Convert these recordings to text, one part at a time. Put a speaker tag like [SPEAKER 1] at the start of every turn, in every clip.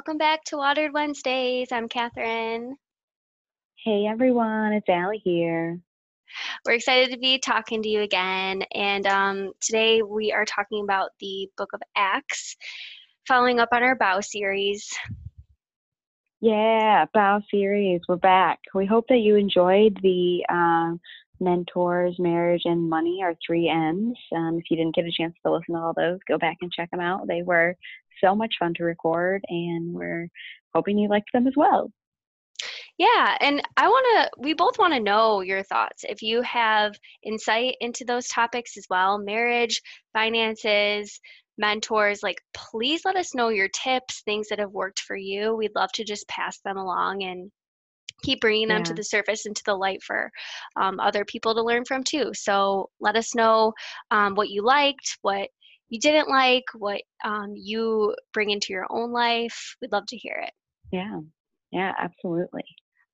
[SPEAKER 1] Welcome back to Watered Wednesdays. I'm Catherine.
[SPEAKER 2] Hey everyone, it's Allie here.
[SPEAKER 1] We're excited to be talking to you again. And um, today we are talking about the book of Acts, following up on our Bow series.
[SPEAKER 2] Yeah, Bow series, we're back. We hope that you enjoyed the uh, mentors, marriage, and money, are three M's. Um, if you didn't get a chance to listen to all those, go back and check them out. They were so much fun to record, and we're hoping you liked them as well.
[SPEAKER 1] Yeah, and I want to, we both want to know your thoughts. If you have insight into those topics as well marriage, finances, mentors, like please let us know your tips, things that have worked for you. We'd love to just pass them along and keep bringing them yeah. to the surface and to the light for um, other people to learn from too. So let us know um, what you liked, what you didn't like, what um, you bring into your own life. We'd love to hear it.
[SPEAKER 2] Yeah, yeah, absolutely.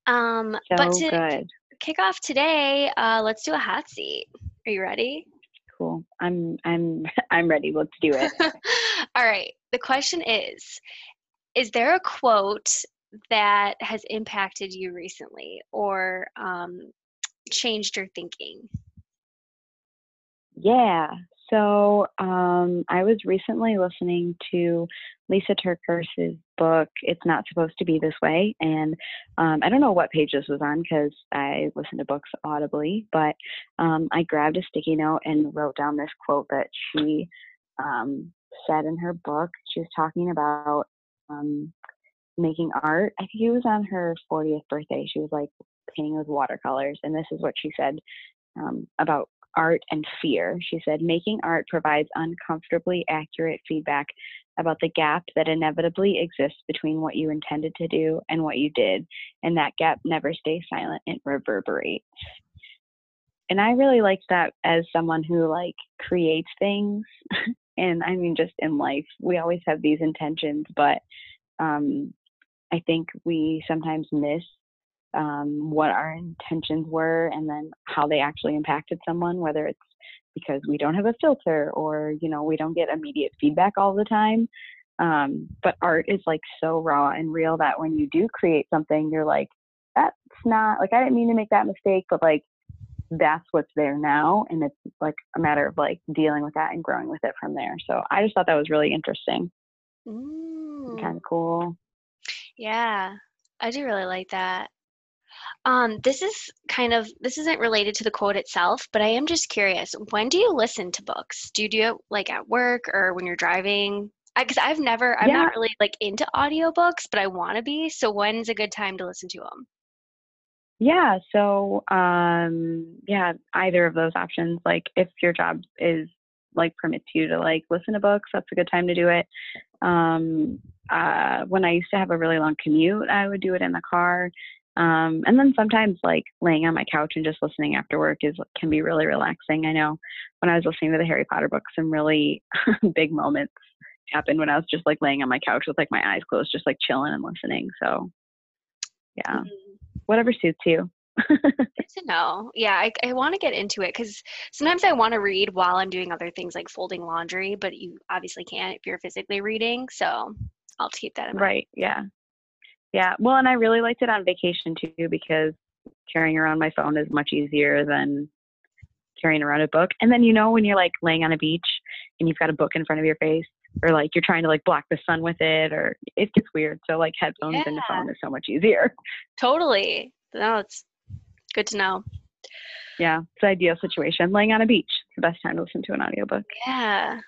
[SPEAKER 1] Um,
[SPEAKER 2] so
[SPEAKER 1] but to
[SPEAKER 2] good.
[SPEAKER 1] kick off today, uh, let's do a hot seat. Are you ready?
[SPEAKER 2] Cool. I'm I'm I'm ready. Let's do it.
[SPEAKER 1] All right. The question is Is there a quote that has impacted you recently or um, changed your thinking?
[SPEAKER 2] Yeah. So um, I was recently listening to Lisa TerKeurst's book, It's Not Supposed to Be This Way. And um, I don't know what page this was on because I listen to books audibly, but um, I grabbed a sticky note and wrote down this quote that she um, said in her book. She was talking about um, making art. I think it was on her 40th birthday. She was like painting with watercolors. And this is what she said um, about art and fear. She said, making art provides uncomfortably accurate feedback about the gap that inevitably exists between what you intended to do and what you did. And that gap never stays silent, it reverberates. And I really like that as someone who like creates things. and I mean, just in life, we always have these intentions, but um, I think we sometimes miss um, what our intentions were and then how they actually impacted someone, whether it's because we don't have a filter or, you know, we don't get immediate feedback all the time. Um, but art is like so raw and real that when you do create something, you're like, that's not like I didn't mean to make that mistake, but like that's what's there now and it's like a matter of like dealing with that and growing with it from there. So i just thought that was really interesting kind of cool
[SPEAKER 1] yeah, I do really like that. Um, this is kind of this isn't related to the quote itself, but I am just curious. When do you listen to books? Do you do it like at work or when you're driving? Because I've never, I'm yeah. not really like into audiobooks, but I want to be. So when's a good time to listen to them?
[SPEAKER 2] Yeah. So, um, yeah, either of those options. Like if your job is like permits you to like listen to books, that's a good time to do it. Um, uh, when I used to have a really long commute, I would do it in the car. Um, and then sometimes like laying on my couch and just listening after work is can be really relaxing. I know when I was listening to the Harry Potter book, some really big moments happened when I was just like laying on my couch with like my eyes closed, just like chilling and listening. So yeah, mm-hmm. whatever suits you.
[SPEAKER 1] Good to know. Yeah, I, I want to get into it because sometimes I want to read while I'm doing other things like folding laundry, but you obviously can't if you're physically reading. So I'll keep that in mind.
[SPEAKER 2] Right. Yeah. Yeah. Well, and I really liked it on vacation too because carrying around my phone is much easier than carrying around a book. And then you know when you're like laying on a beach and you've got a book in front of your face or like you're trying to like block the sun with it or it gets weird. So like headphones yeah. and the phone is so much easier.
[SPEAKER 1] Totally. No, it's good to know.
[SPEAKER 2] Yeah, it's the ideal situation. Laying on a beach. The best time to listen to an audiobook.
[SPEAKER 1] Yeah.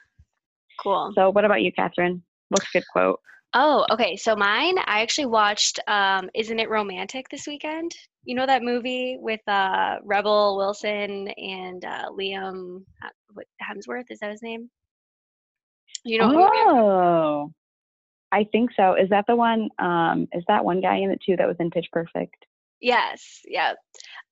[SPEAKER 1] Cool.
[SPEAKER 2] So what about you, Catherine? What's a good quote?
[SPEAKER 1] Oh, okay. So mine, I actually watched um, Isn't It Romantic this weekend? You know that movie with uh, Rebel Wilson and uh, Liam Hemsworth? Is that his name?
[SPEAKER 2] You know? Oh, I think so. Is that the one? Um, is that one guy in it too that was in Pitch Perfect?
[SPEAKER 1] Yes. Yeah.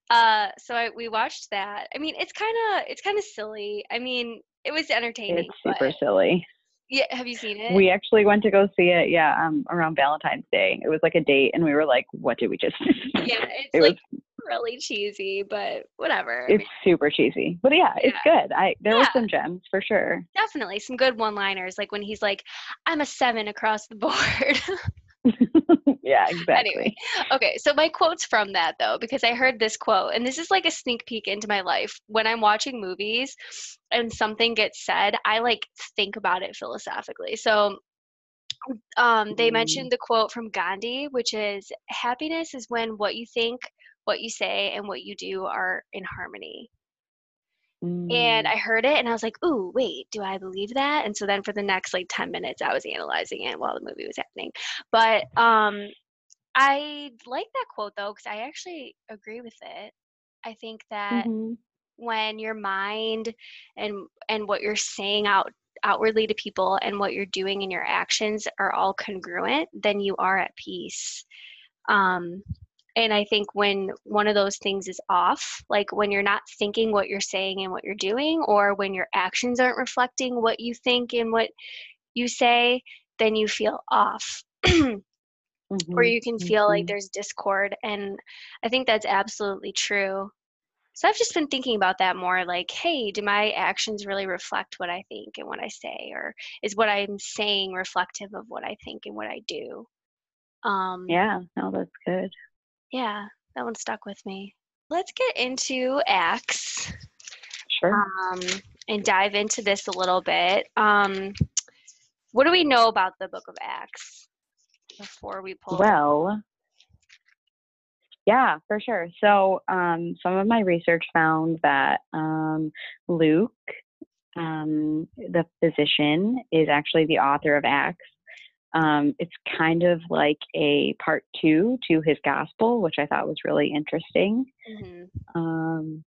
[SPEAKER 1] Uh, so I, we watched that. I mean, it's kind of it's kind of silly. I mean, it was entertaining.
[SPEAKER 2] It's super silly.
[SPEAKER 1] Yeah, have you seen it?
[SPEAKER 2] We actually went to go see it. Yeah, um, around Valentine's Day. It was like a date, and we were like, "What did we just?"
[SPEAKER 1] yeah, it's it like was, really cheesy, but whatever.
[SPEAKER 2] It's super cheesy, but yeah, yeah, it's good. I there yeah. were some gems for sure.
[SPEAKER 1] Definitely some good one-liners, like when he's like, "I'm a seven across the board."
[SPEAKER 2] yeah, exactly.
[SPEAKER 1] Anyway, okay, so my quote's from that though, because I heard this quote, and this is like a sneak peek into my life. When I'm watching movies and something gets said, I like think about it philosophically. So um, they
[SPEAKER 2] Mm.
[SPEAKER 1] mentioned the quote from Gandhi, which is happiness is when what you think, what you say, and what you do are in harmony. And
[SPEAKER 2] Mm.
[SPEAKER 1] I heard it and I was like, ooh, wait, do I believe that? And so then for the next like 10 minutes, I was analyzing it while the movie was happening. But um, I like that quote though, because I actually agree with it. I think that
[SPEAKER 2] Mhm.
[SPEAKER 1] when your mind and and what you're saying out outwardly to people and what you're doing in your actions are all congruent, then you are at peace. Um, and I think when one of those things is off, like when you're not thinking what you're saying and what you're doing, or when your actions aren't reflecting what you think and what you say, then you feel off. or
[SPEAKER 2] Mhm.
[SPEAKER 1] you can feel like
[SPEAKER 2] Mhm.
[SPEAKER 1] there's discord. And I think that's absolutely true. So I've just been thinking about that more like, hey, do my actions really reflect what I think and what I say? Or is what I'm saying reflective of what I think and what I do? Um,
[SPEAKER 2] Yeah, no, that's good.
[SPEAKER 1] Yeah, that one stuck with me. Let's get into Acts
[SPEAKER 2] Sure.
[SPEAKER 1] um, and dive into this a little bit. Um, what do we know about the book of Acts before we pull?
[SPEAKER 2] Well, yeah, for sure. So, um, some of my research found that um, Luke, um, the physician, is actually the author of Acts. Um, it's kind of like a part two to his gospel, which I thought was really interesting.
[SPEAKER 1] hmm
[SPEAKER 2] Um,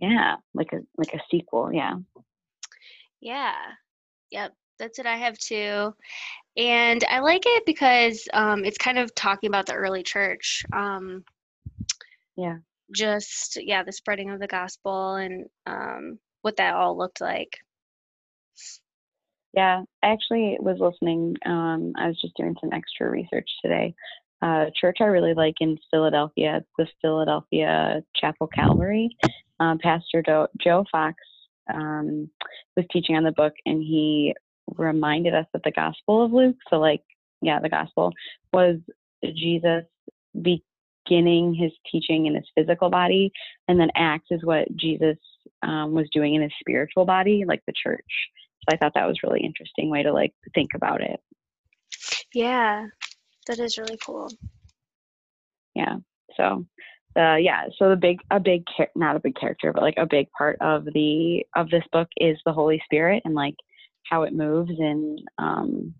[SPEAKER 2] yeah, like a like a sequel. Yeah.
[SPEAKER 1] Yeah. Yep. That's what I have too. And I like it because um, it's kind of talking about the early church. Um,
[SPEAKER 2] Yeah.
[SPEAKER 1] just, yeah, the spreading of the gospel and um, what that all looked like.
[SPEAKER 2] Yeah, I actually was listening. Um, I was just doing some extra research today. Uh, church I really like in Philadelphia, the Philadelphia Chapel Calvary. Um, Pastor Joe, Joe Focht um, was teaching on the book, and he reminded us that the Gospel of Luke, so like, yeah, the Gospel was Jesus beginning his teaching in his physical body, and then Acts is what Jesus um, was doing in his spiritual body, like the church. I thought that was really interesting way to like think about it.
[SPEAKER 1] Yeah, that is really cool.
[SPEAKER 2] Yeah. So, uh, yeah. So the big, a big, char- not a big character, but like a big part of the of this book is the Holy Spirit and like how it moves and um,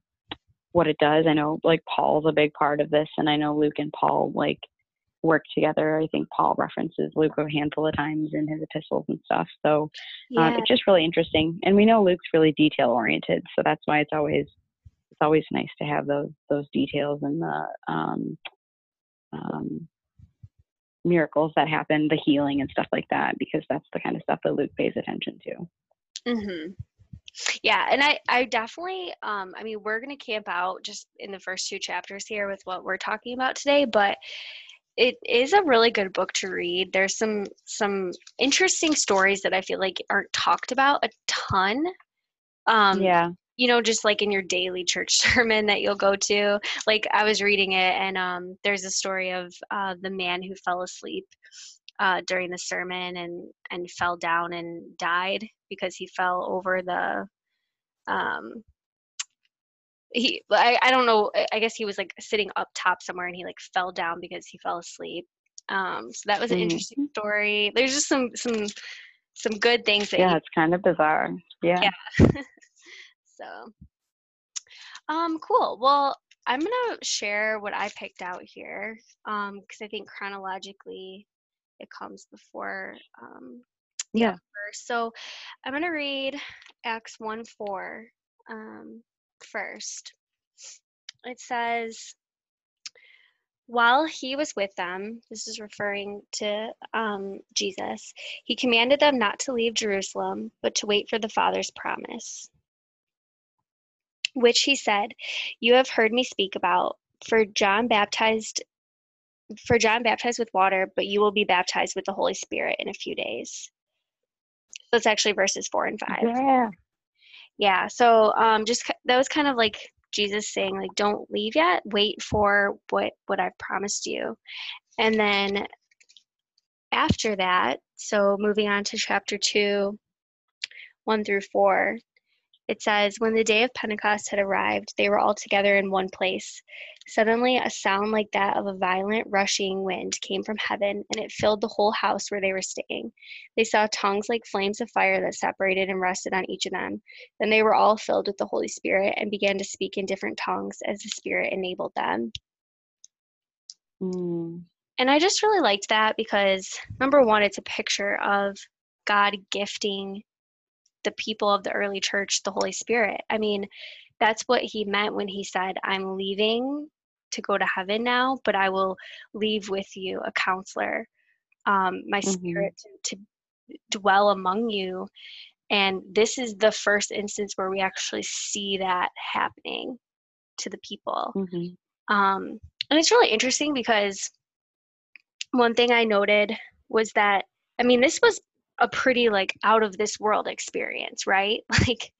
[SPEAKER 2] what it does. I know like Paul's a big part of this, and I know Luke and Paul like work together. I think Paul references Luke a handful of times in his epistles and stuff. So um,
[SPEAKER 1] Yeah.
[SPEAKER 2] it's just really interesting. And we know Luke's really detail oriented, so that's why it's always it's always nice to have those those details and the um, um, miracles that happen, the healing and stuff like that, because that's the kind of stuff that Luke pays attention to.
[SPEAKER 1] hmm Yeah, and I, I definitely, um, I mean, we're gonna camp out just in the first two chapters here with what we're talking about today, but it is a really good book to read. There's some some interesting stories that I feel like aren't talked about a ton. Um,
[SPEAKER 2] yeah.
[SPEAKER 1] you know, just like in your daily church sermon that you'll go to. Like I was reading it, and um, there's a story of uh, the man who fell asleep uh, during the sermon and and fell down and died because he fell over the. Um, he, I, I don't know. I- guess he was like sitting up top somewhere, and he like fell down because he fell asleep. Um, so that was an
[SPEAKER 2] Mhm.
[SPEAKER 1] interesting story. There's just some some some good things that
[SPEAKER 2] Yeah,
[SPEAKER 1] you
[SPEAKER 2] it's kind of bizarre. Yeah.
[SPEAKER 1] Yeah. So, um, cool. Well, I'm gonna share what I picked out here, um, because I think chronologically it comes before um
[SPEAKER 2] Yeah.
[SPEAKER 1] So, I'm gonna read Acts 1 4 um, first. It says, while he was with them, this is referring to um, Jesus, he commanded them not to leave Jerusalem, but to wait for the Father's promise which he said, You have heard me speak about, for John baptized for John baptized with water, but you will be baptized with the Holy Spirit in a few days. So it's actually verses four and five.
[SPEAKER 2] Yeah.
[SPEAKER 1] Yeah, so um, just that was kind of like Jesus saying like don't leave yet. Wait for what what I've promised you. And then after that so moving on to chapter 2 1 through 4 it says, When the day of Pentecost had arrived, they were all together in one place. Suddenly, a sound like that of a violent, rushing wind came from heaven, and it filled the whole house where they were staying. They saw tongues like flames of fire that separated and rested on each of them. Then they were all filled with the Holy Spirit and began to speak in different tongues as the Spirit enabled them.
[SPEAKER 2] Mm.
[SPEAKER 1] And I just really liked that because, number one, it's a picture of God gifting the people of the early church the Holy Spirit. I mean, that's what he meant when he said, I'm leaving to go to heaven now, but I will leave with you a counselor, um, my mm-hmm. spirit to, to dwell among you. And this is the first instance where we actually see that happening to the people. Mm-hmm. Um, and it's really interesting because one thing I noted was that, I mean, this was a pretty like out of this world experience, right? Like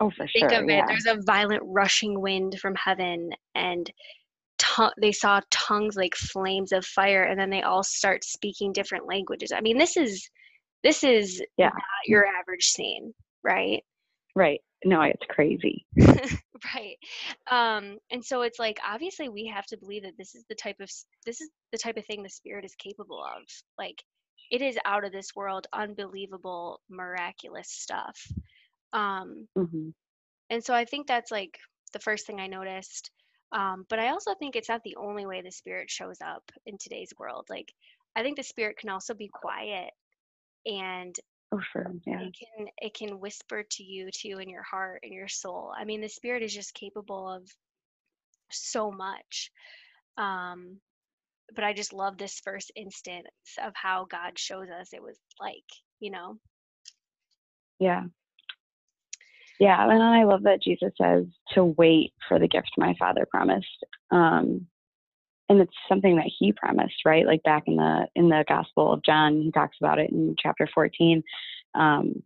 [SPEAKER 2] oh, for
[SPEAKER 1] think
[SPEAKER 2] sure,
[SPEAKER 1] of it. There's a violent rushing wind from heaven, and to- they saw tongues like flames of fire, and then they all start speaking different languages. I mean, this is this is
[SPEAKER 2] yeah.
[SPEAKER 1] not your average scene, right?
[SPEAKER 2] Right. No, it's crazy.
[SPEAKER 1] right. Um, and so it's like obviously we have to believe that this is the type of this is the type of thing the spirit is capable of. Like it is out of this world, unbelievable, miraculous stuff. Um, mm-hmm. And so I think that's like the first thing I noticed. Um, but I also think it's not the only way the spirit shows up in today's world. Like, I think the spirit can also be quiet and
[SPEAKER 2] oh sure yeah
[SPEAKER 1] it can it can whisper to you too in your heart and your soul i mean the spirit is just capable of so much um but I just love this first instance of how God shows us it was like, you know.
[SPEAKER 2] Yeah. Yeah, and I love that Jesus says to wait for the gift my father promised. Um, and it's something that he promised, right? Like back in the in the Gospel of John, he talks about it in chapter 14. Um,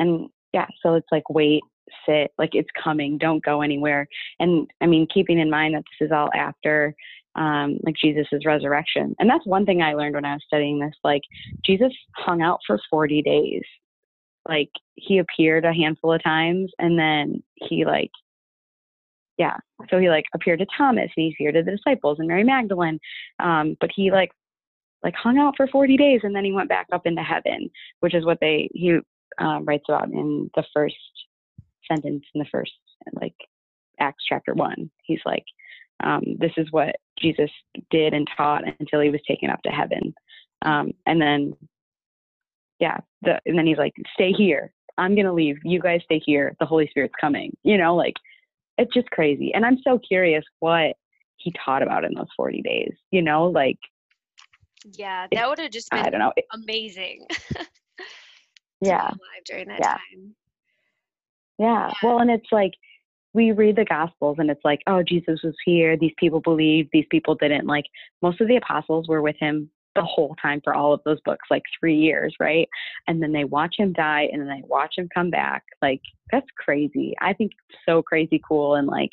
[SPEAKER 2] and yeah, so it's like wait, sit, like it's coming, don't go anywhere. And I mean, keeping in mind that this is all after um, like Jesus's resurrection. And that's one thing I learned when I was studying this. Like Jesus hung out for 40 days. Like he appeared a handful of times and then he like, yeah. So he like appeared to Thomas and he appeared to the disciples and Mary Magdalene. Um, but he like, like hung out for 40 days and then he went back up into heaven, which is what they, he um, writes about in the first sentence in the first like Acts chapter one. He's like, um, this is what Jesus did and taught until he was taken up to heaven. Um, and then, yeah, the, and then he's like, stay here. I'm going to leave. You guys stay here. The Holy Spirit's coming. You know, like it's just crazy. And I'm so curious what he taught about in those 40 days, you know, like.
[SPEAKER 1] Yeah, that would have just been I don't know. amazing.
[SPEAKER 2] yeah.
[SPEAKER 1] during that yeah. time.
[SPEAKER 2] Yeah. yeah. Well, and it's like, we read the gospels and it's like oh jesus was here. These people believed. These people didn't. Like most of the apostles were with him the whole time for all of those books like three years right? And then they watch him die and then they watch him come back. Like that's crazy. I think so crazy cool and like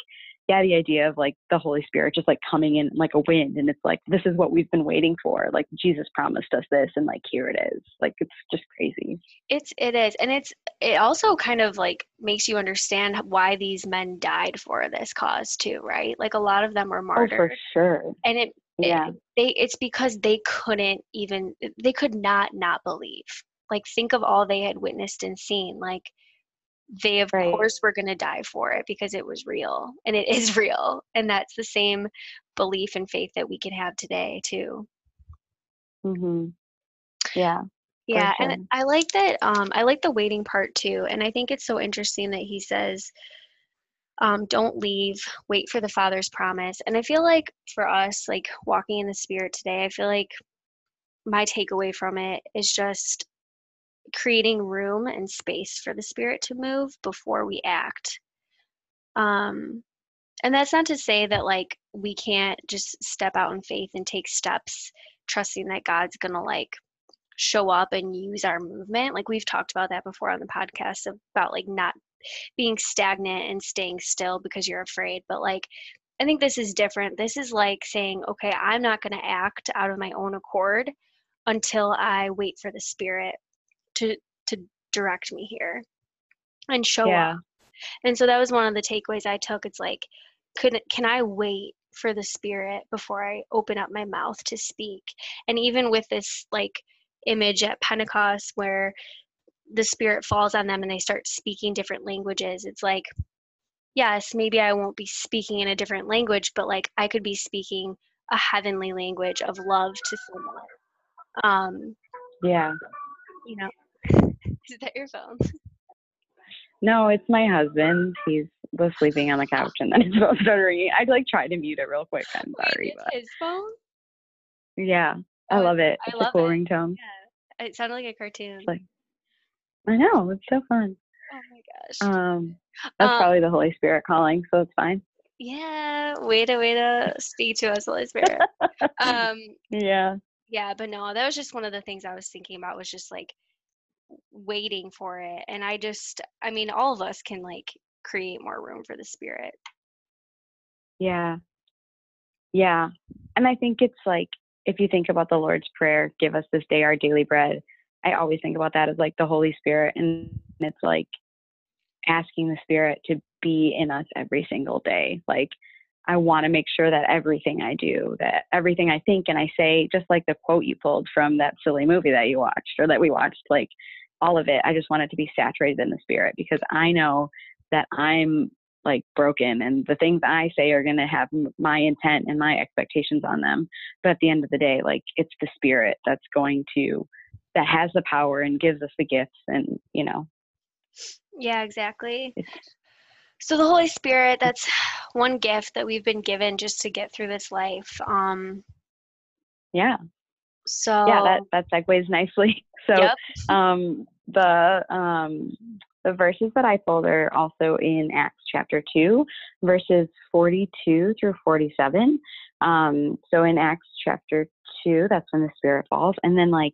[SPEAKER 2] yeah, the idea of like the Holy Spirit just like coming in like a wind and it's like, this is what we've been waiting for. Like Jesus promised us this and like here it is. Like it's just crazy.
[SPEAKER 1] It's, it is. And it's, it also kind of like makes you understand why these men died for this cause too, right? Like a lot of them were martyred.
[SPEAKER 2] Oh, for sure.
[SPEAKER 1] And it, yeah. It, they, it's because they couldn't even, they could not not believe. Like think of all they had witnessed and seen. Like, they of right. course were going to die for it because it was real and it is real and that's the same belief and faith that we can have today too
[SPEAKER 2] mhm yeah
[SPEAKER 1] yeah sure. and i like that um i like the waiting part too and i think it's so interesting that he says um, don't leave wait for the father's promise and i feel like for us like walking in the spirit today i feel like my takeaway from it is just creating room and space for the spirit to move before we act. Um and that's not to say that like we can't just step out in faith and take steps trusting that god's gonna like show up and use our movement. Like we've talked about that before on the podcast about like not being stagnant and staying still because you're afraid, but like I think this is different. This is like saying, okay, I'm not going to act out of my own accord until I wait for the spirit to to direct me here and show yeah. up. And so that was one of the takeaways I took. It's like, could can I wait for the spirit before I open up my mouth to speak? And even with this like image at Pentecost where the spirit falls on them and they start speaking different languages, it's like yes, maybe I won't be speaking in a different language, but like I could be speaking a heavenly language of love to someone. Um,
[SPEAKER 2] yeah.
[SPEAKER 1] You know, is that your phone?
[SPEAKER 2] No, it's my husband. He's was sleeping on the couch and then his phone started ringing. I'd like try to mute it real quick. I'm sorry.
[SPEAKER 1] Wait, but... his phone?
[SPEAKER 2] Yeah. I oh, love it.
[SPEAKER 1] I
[SPEAKER 2] it's
[SPEAKER 1] love
[SPEAKER 2] a cool
[SPEAKER 1] it.
[SPEAKER 2] ringtone.
[SPEAKER 1] Yeah. It sounded like a cartoon.
[SPEAKER 2] It's like, I know. It's so fun.
[SPEAKER 1] Oh my gosh.
[SPEAKER 2] Um, that's um, probably the Holy Spirit calling, so it's fine.
[SPEAKER 1] Yeah, way to way to speak to us, Holy Spirit. um,
[SPEAKER 2] yeah.
[SPEAKER 1] Yeah, but no, that was just one of the things I was thinking about was just like waiting for it, and I just, I mean, all of us can like create more room for the Spirit.
[SPEAKER 2] Yeah. Yeah, and I think it's like if you think about the Lord's Prayer, "Give us this day our daily bread." I always think about that as like the Holy Spirit, and it's like asking the Spirit to be in us every single day. Like, I want to make sure that everything I do, that everything I think and I say, just like the quote you pulled from that silly movie that you watched or that we watched, like all of it, I just want it to be saturated in the Spirit because I know that I'm like broken and the things I say are going to have my intent and my expectations on them. But at the end of the day, like it's the Spirit that's going to that has the power and gives us the gifts and you know.
[SPEAKER 1] Yeah exactly. So the holy spirit that's one gift that we've been given just to get through this life um
[SPEAKER 2] yeah
[SPEAKER 1] so
[SPEAKER 2] yeah that that segues nicely so yep. um the um the verses that I pulled are also in Acts chapter 2, verses 42 through 47. Um, so in Acts chapter 2, that's when the Spirit falls. And then, like,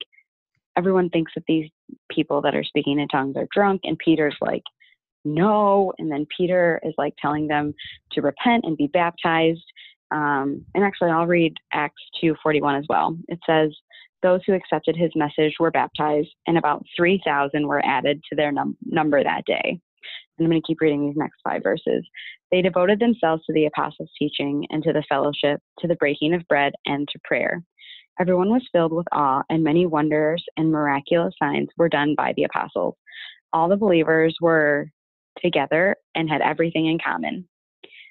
[SPEAKER 2] everyone thinks that these people that are speaking in tongues are drunk and peter's like no and then peter is like telling them to repent and be baptized um, and actually i'll read acts 2.41 as well it says those who accepted his message were baptized and about 3000 were added to their num- number that day and i'm going to keep reading these next five verses they devoted themselves to the apostles teaching and to the fellowship to the breaking of bread and to prayer Everyone was filled with awe, and many wonders and miraculous signs were done by the apostles. All the believers were together and had everything in common.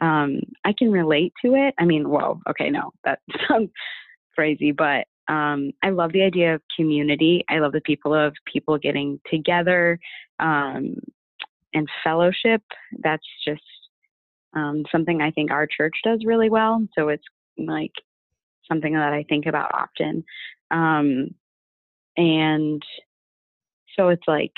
[SPEAKER 2] um, I can relate to it. I mean, whoa, okay, no, that sounds crazy, but um, I love the idea of community. I love the people of people getting together um, and fellowship. That's just um, something I think our church does really well. So it's like something that I think about often. Um, and so it's like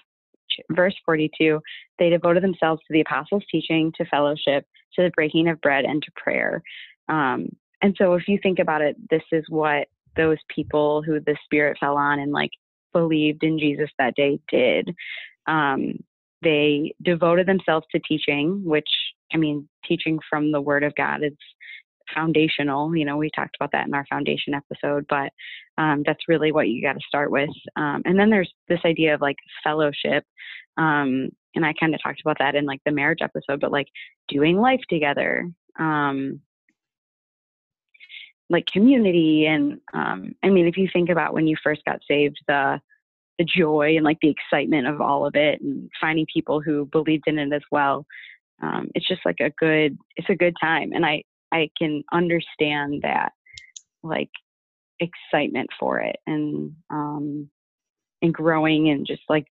[SPEAKER 2] verse 42 they devoted themselves to the apostles' teaching, to fellowship, to the breaking of bread, and to prayer. Um, and so if you think about it, this is what those people who the Spirit fell on and like believed in Jesus that day did. Um, they devoted themselves to teaching, which I mean, teaching from the Word of God is foundational. You know, we talked about that in our foundation episode, but um, that's really what you got to start with. Um, and then there's this idea of like fellowship. Um, and I kind of talked about that in like the marriage episode, but like doing life together, um, like community. And um, I mean, if you think about when you first got saved, the the joy and like the excitement of all of it and finding people who believed in it as well um, it's just like a good it's a good time and i I can understand that like excitement for it and um and growing and just like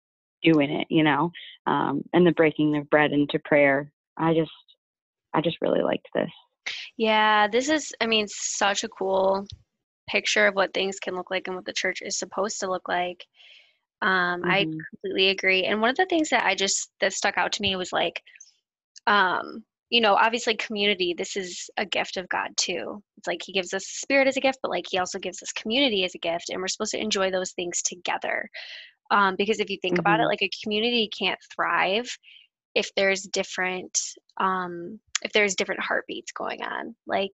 [SPEAKER 2] doing it, you know. Um and the breaking of bread into prayer. I just I just really liked this.
[SPEAKER 1] Yeah, this is, I mean, such a cool picture of what things can look like and what the church is supposed to look like. Um, mm-hmm. I completely agree. And one of the things that I just that stuck out to me was like, um, you know, obviously community. This is a gift of God too. It's like He gives us spirit as a gift, but like He also gives us community as a gift, and we're supposed to enjoy those things together. Um, because if you think mm-hmm. about it, mm-hmm. like a community can't thrive if there's different um, if there's different heartbeats going on. Like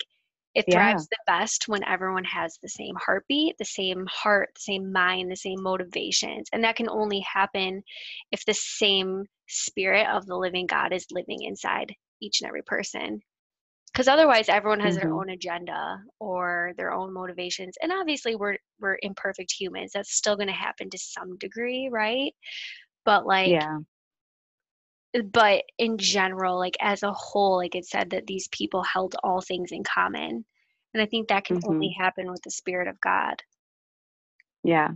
[SPEAKER 1] it thrives yeah. the best when everyone has the same heartbeat, the same heart, the same mind, the same motivations. And that can only happen if the same spirit of the living God is living inside each and every person. Because otherwise everyone has mm-hmm. their own agenda or their own motivations. And obviously we're we're imperfect humans. That's still gonna happen to some degree, right? But like yeah but in general like as a whole like it said that these people held all things in common and i think that can mm-hmm. only happen with the spirit of god
[SPEAKER 2] yeah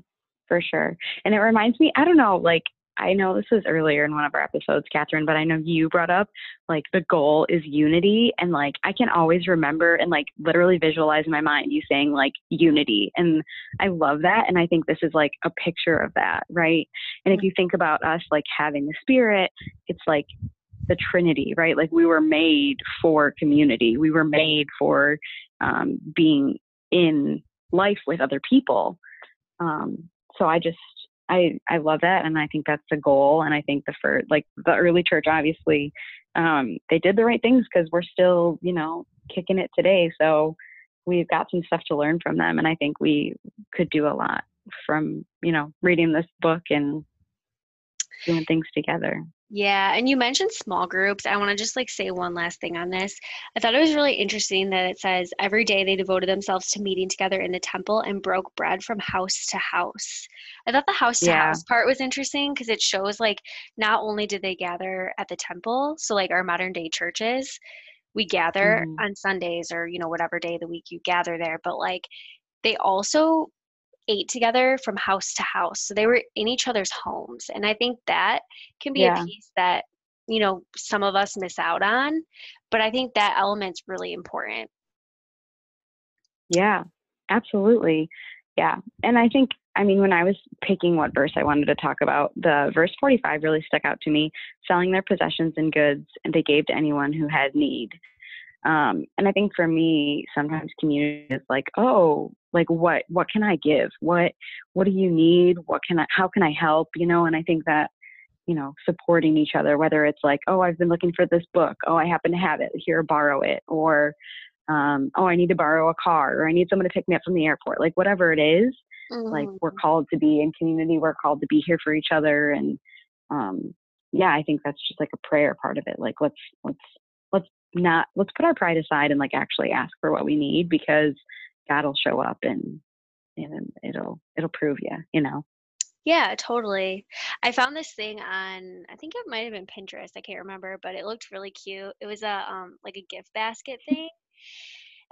[SPEAKER 2] for sure and it reminds me i don't know like I know this was earlier in one of our episodes, Catherine, but I know you brought up like the goal is unity. And like I can always remember and like literally visualize in my mind you saying like unity. And I love that. And I think this is like a picture of that, right? And if you think about us like having the spirit, it's like the Trinity, right? Like we were made for community, we were made for um, being in life with other people. Um, so I just I I love that, and I think that's the goal. And I think the first, like the early church, obviously, um, they did the right things because we're still, you know, kicking it today. So we've got some stuff to learn from them, and I think we could do a lot from, you know, reading this book and doing things together.
[SPEAKER 1] Yeah, and you mentioned small groups. I want to just like say one last thing on this. I thought it was really interesting that it says every day they devoted themselves to meeting together in the temple and broke bread from house to house. I thought the house to house part was interesting because it shows like not only did they gather at the temple, so like our modern day churches, we gather mm-hmm. on Sundays or you know whatever day of the week you gather there, but like they also ate together from house to house. So they were in each other's homes. And I think that can be yeah. a piece that, you know, some of us miss out on. But I think that element's really important.
[SPEAKER 2] Yeah, absolutely. Yeah. And I think, I mean, when I was picking what verse I wanted to talk about, the verse 45 really stuck out to me selling their possessions and goods, and they gave to anyone who had need. Um, and I think for me, sometimes community is like, oh, like what what can I give? What what do you need? What can I how can I help? You know, and I think that you know supporting each other, whether it's like, oh, I've been looking for this book, oh, I happen to have it, here, borrow it, or um, oh, I need to borrow a car, or I need someone to pick me up from the airport, like whatever it is. Mm-hmm. Like we're mm-hmm. called to be in community, we're called to be here for each other, and um, yeah, I think that's just like a prayer part of it. Like let's let's let's not let's put our pride aside and like actually ask for what we need because God will show up and and it'll it'll prove you, you know.
[SPEAKER 1] Yeah, totally. I found this thing on I think it might have been Pinterest, I can't remember, but it looked really cute. It was a um like a gift basket thing.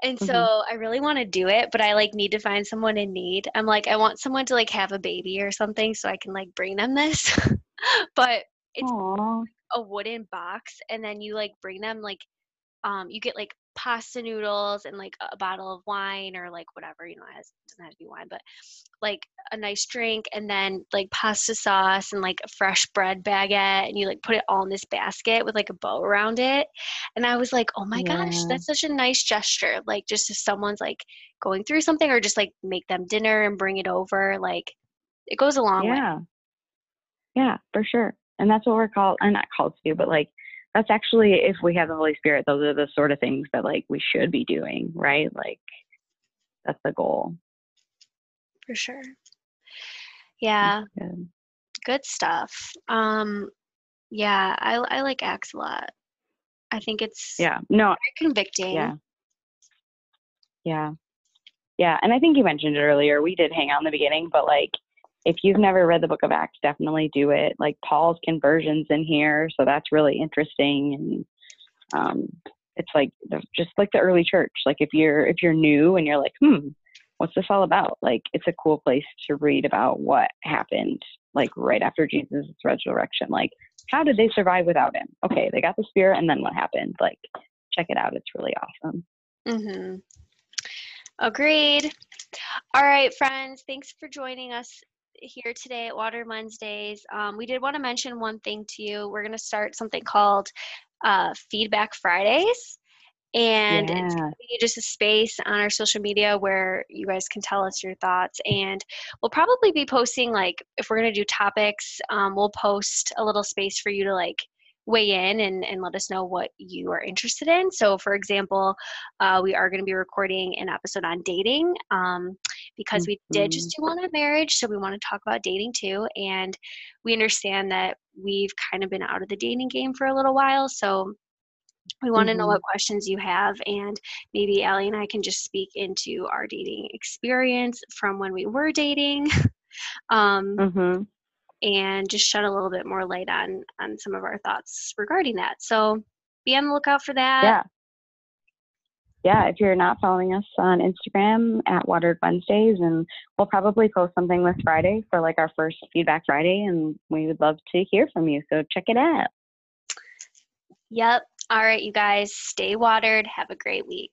[SPEAKER 1] And so mm-hmm. I really want to do it, but I like need to find someone in need. I'm like I want someone to like have a baby or something so I can like bring them this. but it's Aww. a wooden box and then you like bring them like um, you get like pasta noodles and like a bottle of wine or like whatever you know it has, doesn't have to be wine but like a nice drink and then like pasta sauce and like a fresh bread baguette and you like put it all in this basket with like a bow around it and i was like oh my yeah. gosh that's such a nice gesture like just if someone's like going through something or just like make them dinner and bring it over like it goes a long
[SPEAKER 2] yeah.
[SPEAKER 1] way
[SPEAKER 2] yeah for sure and that's what we're called i'm not called to do but like that's actually if we have the Holy Spirit, those are the sort of things that like we should be doing, right? Like that's the goal.
[SPEAKER 1] For sure. Yeah. Good. good. stuff. Um yeah, I I like Acts a lot. I think it's
[SPEAKER 2] yeah, no very
[SPEAKER 1] convicting.
[SPEAKER 2] Yeah. Yeah. Yeah. And I think you mentioned it earlier. We did hang out in the beginning, but like if you've never read the book of Acts, definitely do it. Like Paul's conversions in here, so that's really interesting. And um, it's like just like the early church. Like if you're if you're new and you're like, hmm, what's this all about? Like it's a cool place to read about what happened like right after Jesus' resurrection. Like how did they survive without him? Okay, they got the spirit, and then what happened? Like check it out. It's really awesome.
[SPEAKER 1] Mm-hmm. Agreed. All right, friends, thanks for joining us here today at Watered Wednesdays. Um, we did want to mention one thing to you. We're going to start something called uh, Feedback Fridays. And yeah. it's just a space on our social media where you guys can tell us your thoughts. And we'll probably be posting, like, if we're going to do topics, um, we'll post a little space for you to, like, weigh in and, and let us know what you are interested in. So, for example, uh, we are going to be recording an episode on dating um, because we mm-hmm. did just mm-hmm. do one on marriage. So, we want to talk about dating too. And we understand that we've kind of been out of the dating game for a little while. So, we want to mm-hmm. know what questions you have, and maybe Allie and I can just speak into our dating experience from when we were dating. um, mm-hmm and just shed a little bit more light on on some of our thoughts regarding that. So be on the lookout for that.
[SPEAKER 2] Yeah. Yeah, if you're not following us on Instagram at Watered Wednesdays, and we'll probably post something this Friday for like our first feedback Friday, and we would love to hear from you. So check it out.
[SPEAKER 1] Yep. All right, you guys, stay watered. Have a great week.